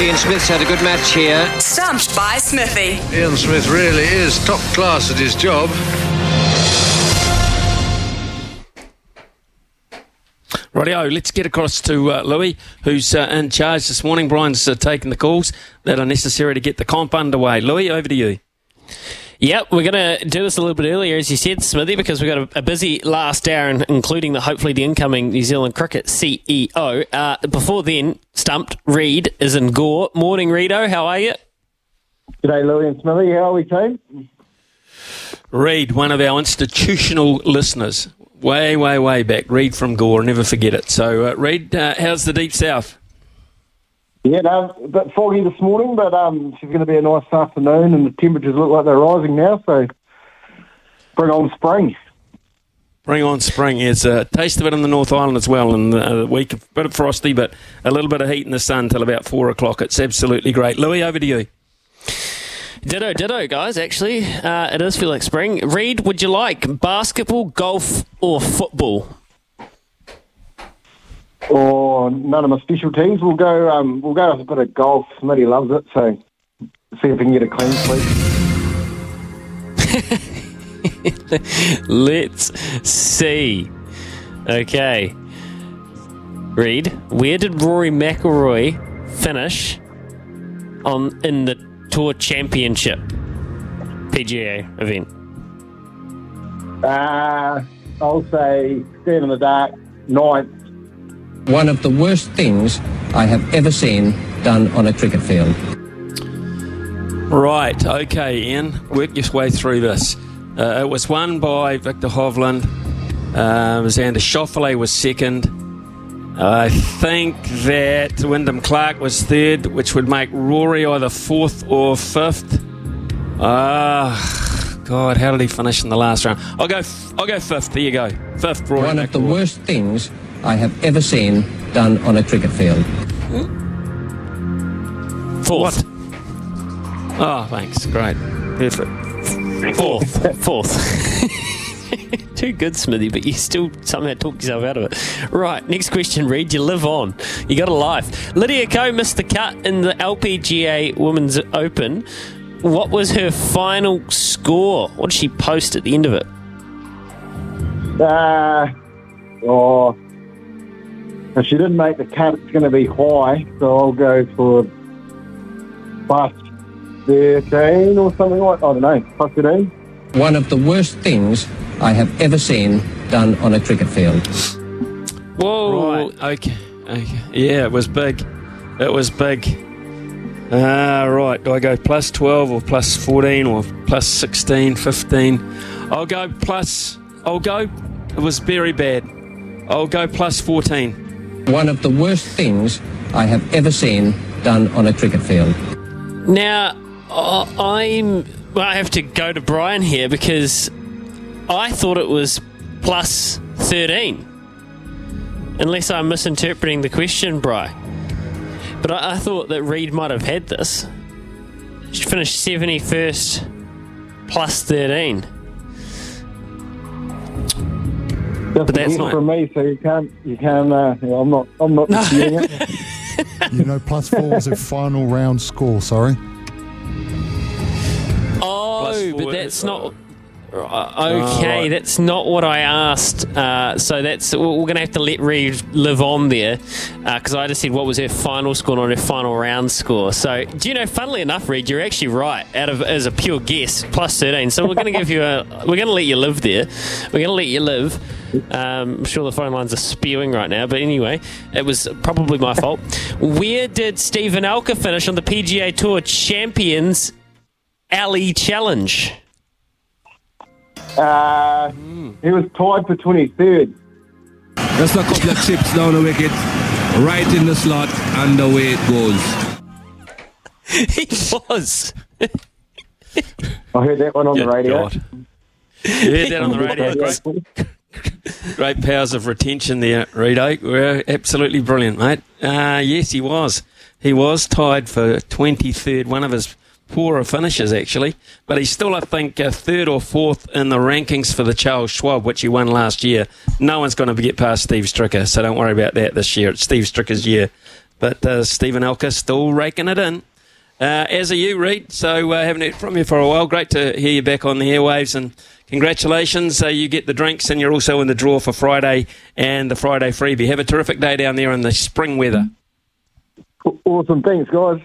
Ian Smith's had a good match here. Stumped by Smithy. Ian Smith really is top class at his job. Rightio, let's get across to uh, Louis, who's uh, in charge this morning. Brian's uh, taking the calls that are necessary to get the comp underway. Louis, over to you. Yep, we're going to do this a little bit earlier, as you said, Smithy, because we've got a, a busy last hour, including the hopefully the incoming New Zealand Cricket CEO. Uh, before then, stumped. Reed is in Gore. Morning, Reedo. How are you? G'day, Louis and Smithy. How are we, team? Reed, one of our institutional listeners, way, way, way back. Reed from Gore, never forget it. So, uh, Reed, uh, how's the deep south? Yeah, no, a bit foggy this morning, but um, it's going to be a nice afternoon, and the temperatures look like they're rising now. So, bring on spring. Bring on spring. It's a taste of it in the North Island as well, and a week a bit of frosty, but a little bit of heat in the sun till about four o'clock. It's absolutely great. Louis, over to you. Ditto, ditto, guys. Actually, uh, it does feel like spring. Reed, would you like basketball, golf, or football? Or none of my specialties. We'll go. Um, we'll go with a bit of golf. Smithy loves it, so see if we can get a clean sweep. Let's see. Okay. Reed, where did Rory McIlroy finish on in the Tour Championship PGA event? Uh, I'll say stand in the dark, ninth. One of the worst things I have ever seen done on a cricket field. Right, okay, Ian, work your way through this. Uh, it was won by Viktor Hovland. Uh, Xander Schauffele was second. I think that Wyndham Clark was third, which would make Rory either fourth or fifth. Ah, God, how did he finish in the last round? I'll go. I'll go fifth. There you go, fifth. Rory One of the worst things I have ever seen done on a cricket field. Fourth. What? Oh, thanks. Great. Perfect. Fourth. Fourth. Too good, Smithy, but you still somehow talk yourself out of it. Right, next question, Reed. You live on. You got a life. Lydia Ko missed the cut in the LPGA Women's Open. What was her final score? What did she post at the end of it? Uh, oh, if she didn't make the cut, it's going to be high, so I'll go for plus 13 or something like I don't know, plus 13. One of the worst things I have ever seen done on a cricket field. Whoa. Right. Okay. okay. Yeah, it was big. It was big. Ah, right. Do I go plus 12 or plus 14 or plus 16, 15? I'll go plus. I'll go. It was very bad. I'll go plus 14. One of the worst things I have ever seen done on a cricket field. Now, I'm. Well, I have to go to Brian here because I thought it was plus 13. Unless I'm misinterpreting the question, Bry. But I, I thought that Reed might have had this. She finished 71st plus 13. But that's not- from me, so you can't, you can't. Uh, yeah, I'm not, I'm not disputing it. You know, plus four was a final round score, sorry. Oh, but that's not. Uh, okay, right. that's not what I asked. Uh, so that's we're going to have to let Reed live on there because I just said what was her final score, not her final round score. So do you know? Funnily enough, Reed, you're actually right. Out of as a pure guess, plus thirteen. So we're going to give you a. We're going to let you live there. We're going to let you live. Um, I'm sure the phone lines are spewing right now, but anyway, it was probably my fault. Where did Steven Alker finish on the PGA Tour Champions Ally Challenge? Uh, he was tied for 23rd. Just a couple of chips down the wicket. right in the slot, and away it goes. he was. I heard that one on the radio. God. You heard that on the radio. Great, great powers of retention there, Reedo. Were absolutely brilliant, mate. Uh, yes, he was. He was tied for 23rd, one of his poorer finishes, actually. But he's still, I think, uh, third or fourth in the rankings for the Charles Schwab, which he won last year. No one's going to get past Steve Stricker, so don't worry about that this year. It's Steve Stricker's year. But uh, Steven Alker still raking it in. Uh, as are you, Reed. So uh, haven't heard from you for a while. Great to hear you back on the airwaves, and congratulations. Uh, you get the drinks, and you're also in the draw for Friday and the Friday freebie. Have a terrific day down there in the spring weather. Awesome. Thanks, guys.